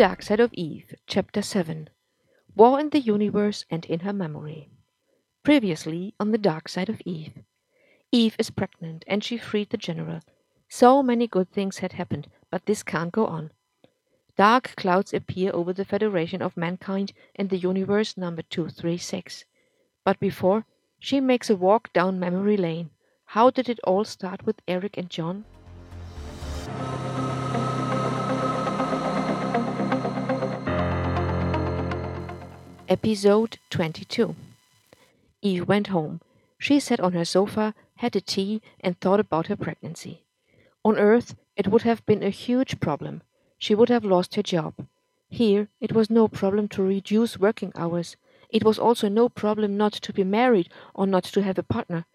Dark Side of Eve, Chapter 7 War in the Universe and in Her Memory. Previously on The Dark Side of Eve. Eve is pregnant and she freed the general. So many good things had happened, but this can't go on. Dark clouds appear over the Federation of Mankind and the universe number 236. But before, she makes a walk down memory lane. How did it all start with Eric and John? Episode 22 Eve went home. She sat on her sofa, had a tea, and thought about her pregnancy. On Earth, it would have been a huge problem. She would have lost her job. Here, it was no problem to reduce working hours. It was also no problem not to be married or not to have a partner.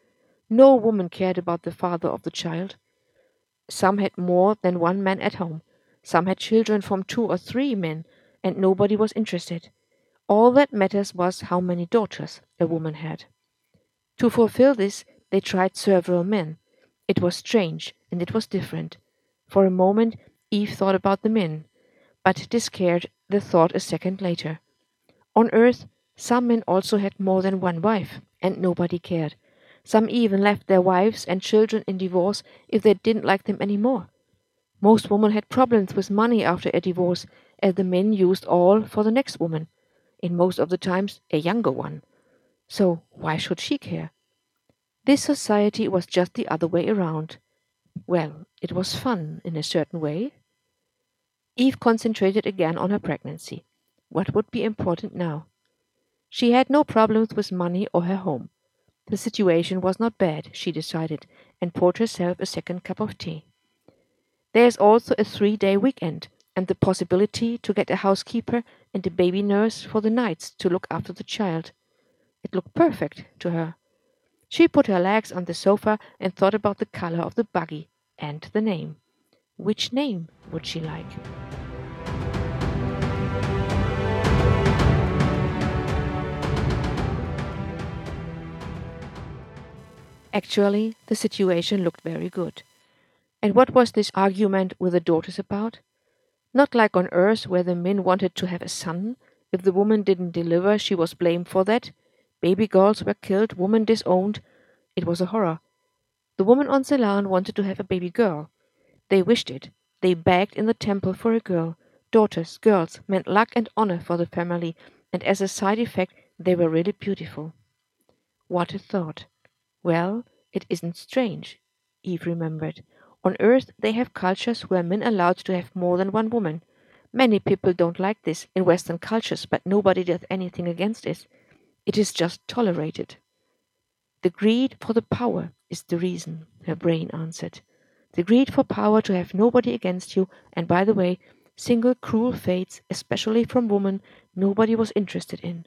No woman cared about the father of the child. Some had more than one man at home. Some had children from two or three men, and nobody was interested. All that matters was how many daughters a woman had. To fulfill this, they tried several men. It was strange, and it was different. For a moment, Eve thought about the men, but discarded the thought a second later. On Earth, some men also had more than one wife, and nobody cared. Some even left their wives and children in divorce if they didn't like them any more. Most women had problems with money after a divorce, as the men used all for the next woman in most of the times a younger one. So why should she care? This society was just the other way around. Well, it was fun in a certain way. Eve concentrated again on her pregnancy. What would be important now? She had no problems with money or her home. The situation was not bad, she decided, and poured herself a second cup of tea. There is also a three day weekend, and the possibility to get a housekeeper and a baby nurse for the nights to look after the child. It looked perfect to her. She put her legs on the sofa and thought about the color of the buggy and the name. Which name would she like? Actually, the situation looked very good. And what was this argument with the daughters about? Not like on Earth, where the men wanted to have a son. If the woman didn't deliver, she was blamed for that. Baby girls were killed, women disowned. It was a horror. The woman on Selan wanted to have a baby girl. They wished it. They begged in the temple for a girl. Daughters, girls, meant luck and honor for the family, and as a side effect, they were really beautiful. What a thought. Well, it isn't strange, Eve remembered. On Earth, they have cultures where men are allowed to have more than one woman. Many people don't like this in Western cultures, but nobody does anything against it. It is just tolerated. The greed for the power is the reason, her brain answered. The greed for power to have nobody against you, and by the way, single cruel fates, especially from women, nobody was interested in.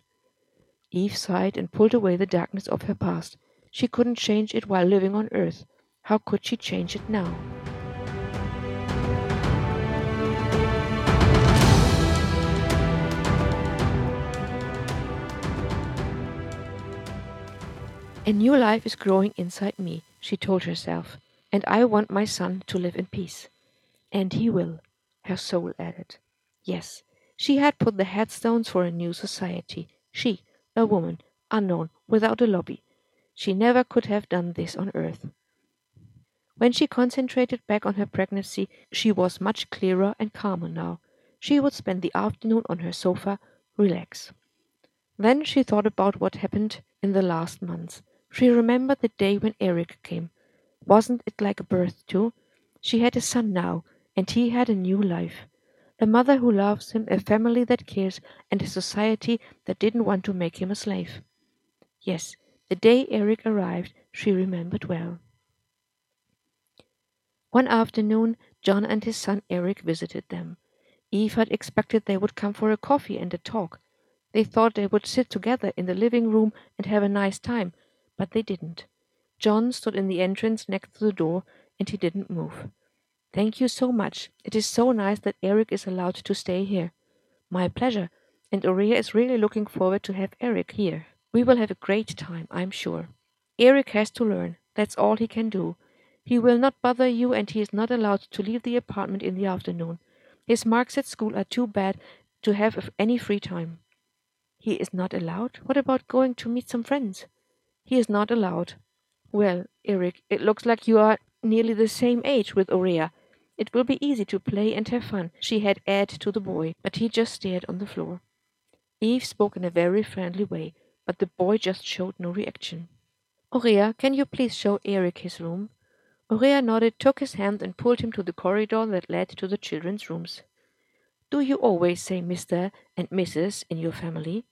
Eve sighed and pulled away the darkness of her past. She couldn't change it while living on Earth. How could she change it now? A new life is growing inside me, she told herself, and I want my son to live in peace. And he will, her soul added. Yes, she had put the headstones for a new society. She, a woman, unknown, without a lobby. She never could have done this on earth. When she concentrated back on her pregnancy, she was much clearer and calmer now. She would spend the afternoon on her sofa, relax. Then she thought about what happened in the last months. She remembered the day when Eric came. Wasn't it like a birth, too? She had a son now, and he had a new life. A mother who loves him, a family that cares, and a society that didn't want to make him a slave. Yes, the day Eric arrived, she remembered well. One afternoon, John and his son Eric visited them. Eve had expected they would come for a coffee and a talk. They thought they would sit together in the living room and have a nice time, but they didn't. John stood in the entrance next to the door, and he didn't move. Thank you so much. It is so nice that Eric is allowed to stay here. My pleasure. And Aurea is really looking forward to have Eric here. We will have a great time, I'm sure. Eric has to learn. That's all he can do. He will not bother you, and he is not allowed to leave the apartment in the afternoon. His marks at school are too bad to have any free time. He is not allowed? What about going to meet some friends? He is not allowed. Well, Eric, it looks like you are nearly the same age with Aurea. It will be easy to play and have fun, she had added to the boy, but he just stared on the floor. Eve spoke in a very friendly way, but the boy just showed no reaction. Aurea, can you please show Eric his room? Aurea nodded, took his hand, and pulled him to the corridor that led to the children's rooms. Do you always say Mr. and Mrs. in your family?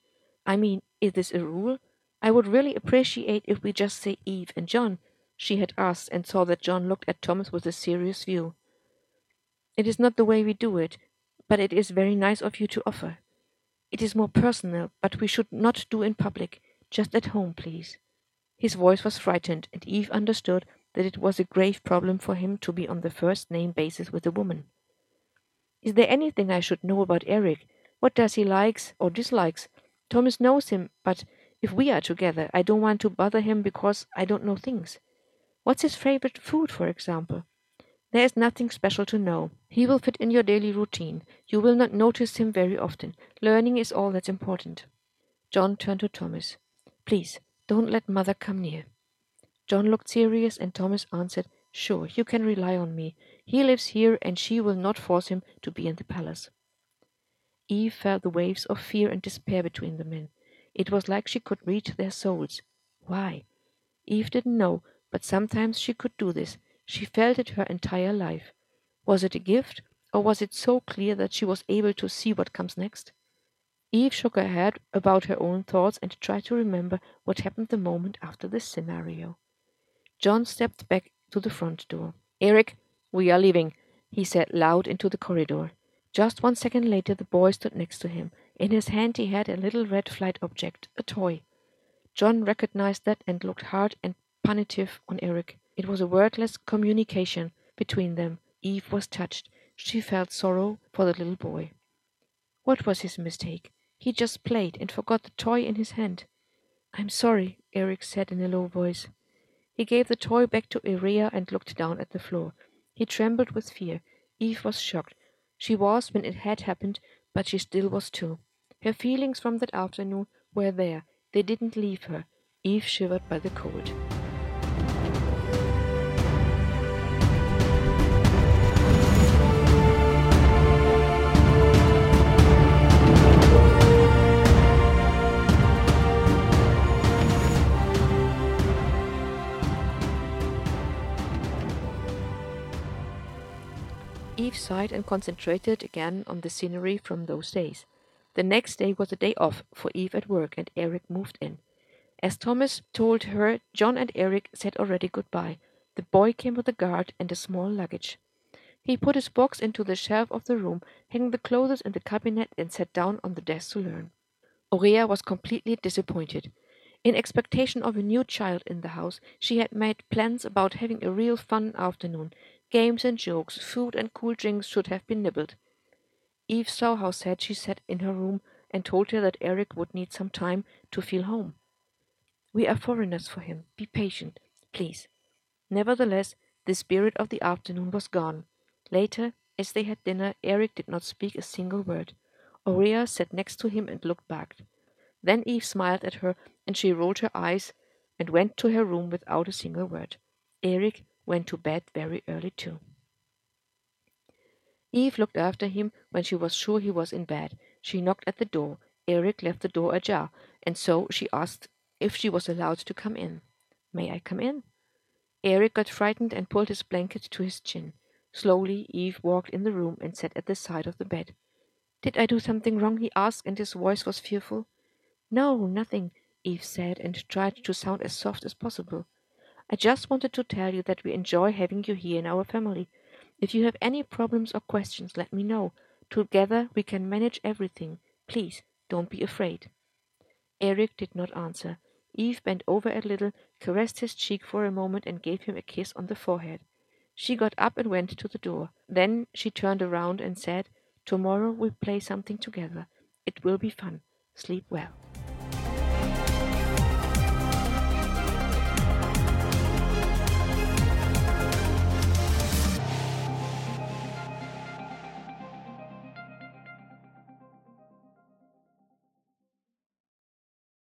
I mean, is this a rule? I would really appreciate if we just say Eve and John, she had asked, and saw that John looked at Thomas with a serious view. It is not the way we do it, but it is very nice of you to offer. It is more personal, but we should not do in public, just at home, please. His voice was frightened, and Eve understood that it was a grave problem for him to be on the first name basis with a woman. Is there anything I should know about Eric? What does he likes or dislikes? Thomas knows him, but if we are together, I don't want to bother him because I don't know things. What's his favorite food, for example? There is nothing special to know. He will fit in your daily routine. You will not notice him very often. Learning is all that's important. John turned to Thomas. Please, don't let mother come near. John looked serious, and Thomas answered, Sure, you can rely on me. He lives here, and she will not force him to be in the palace. Eve felt the waves of fear and despair between the men. It was like she could reach their souls. Why? Eve didn't know, but sometimes she could do this. She felt it her entire life. Was it a gift, or was it so clear that she was able to see what comes next? Eve shook her head about her own thoughts and tried to remember what happened the moment after this scenario. John stepped back to the front door. Eric, we are leaving, he said loud into the corridor. Just one second later, the boy stood next to him. In his hand, he had a little red flight object, a toy. John recognized that and looked hard and punitive on Eric. It was a wordless communication between them. Eve was touched. She felt sorrow for the little boy. What was his mistake? He just played and forgot the toy in his hand. I'm sorry, Eric said in a low voice. He gave the toy back to Aurea and looked down at the floor. He trembled with fear. Eve was shocked. She was when it had happened, but she still was too. Her feelings from that afternoon were there. They didn't leave her. Eve shivered by the cold. Eve sighed and concentrated again on the scenery from those days. The next day was a day off for Eve at work, and Eric moved in. As Thomas told her, John and Eric said already goodbye. The boy came with a guard and a small luggage. He put his box into the shelf of the room, hung the clothes in the cabinet, and sat down on the desk to learn. Aurea was completely disappointed. In expectation of a new child in the house, she had made plans about having a real fun afternoon, Games and jokes, food and cool drinks should have been nibbled. Eve saw how sad she sat in her room and told her that Eric would need some time to feel home. We are foreigners for him. Be patient, please. Nevertheless, the spirit of the afternoon was gone. Later, as they had dinner, Eric did not speak a single word. Aurea sat next to him and looked back. Then Eve smiled at her, and she rolled her eyes and went to her room without a single word. Eric went to bed very early too. Eve looked after him when she was sure he was in bed. She knocked at the door. Eric left the door ajar, and so she asked if she was allowed to come in. May I come in? Eric got frightened and pulled his blanket to his chin. Slowly, Eve walked in the room and sat at the side of the bed. Did I do something wrong? he asked, and his voice was fearful. No, nothing, Eve said, and tried to sound as soft as possible. I just wanted to tell you that we enjoy having you here in our family. If you have any problems or questions, let me know. Together we can manage everything. Please, don't be afraid. Eric did not answer. Eve bent over a little, caressed his cheek for a moment, and gave him a kiss on the forehead. She got up and went to the door. Then she turned around and said, Tomorrow we play something together. It will be fun. Sleep well.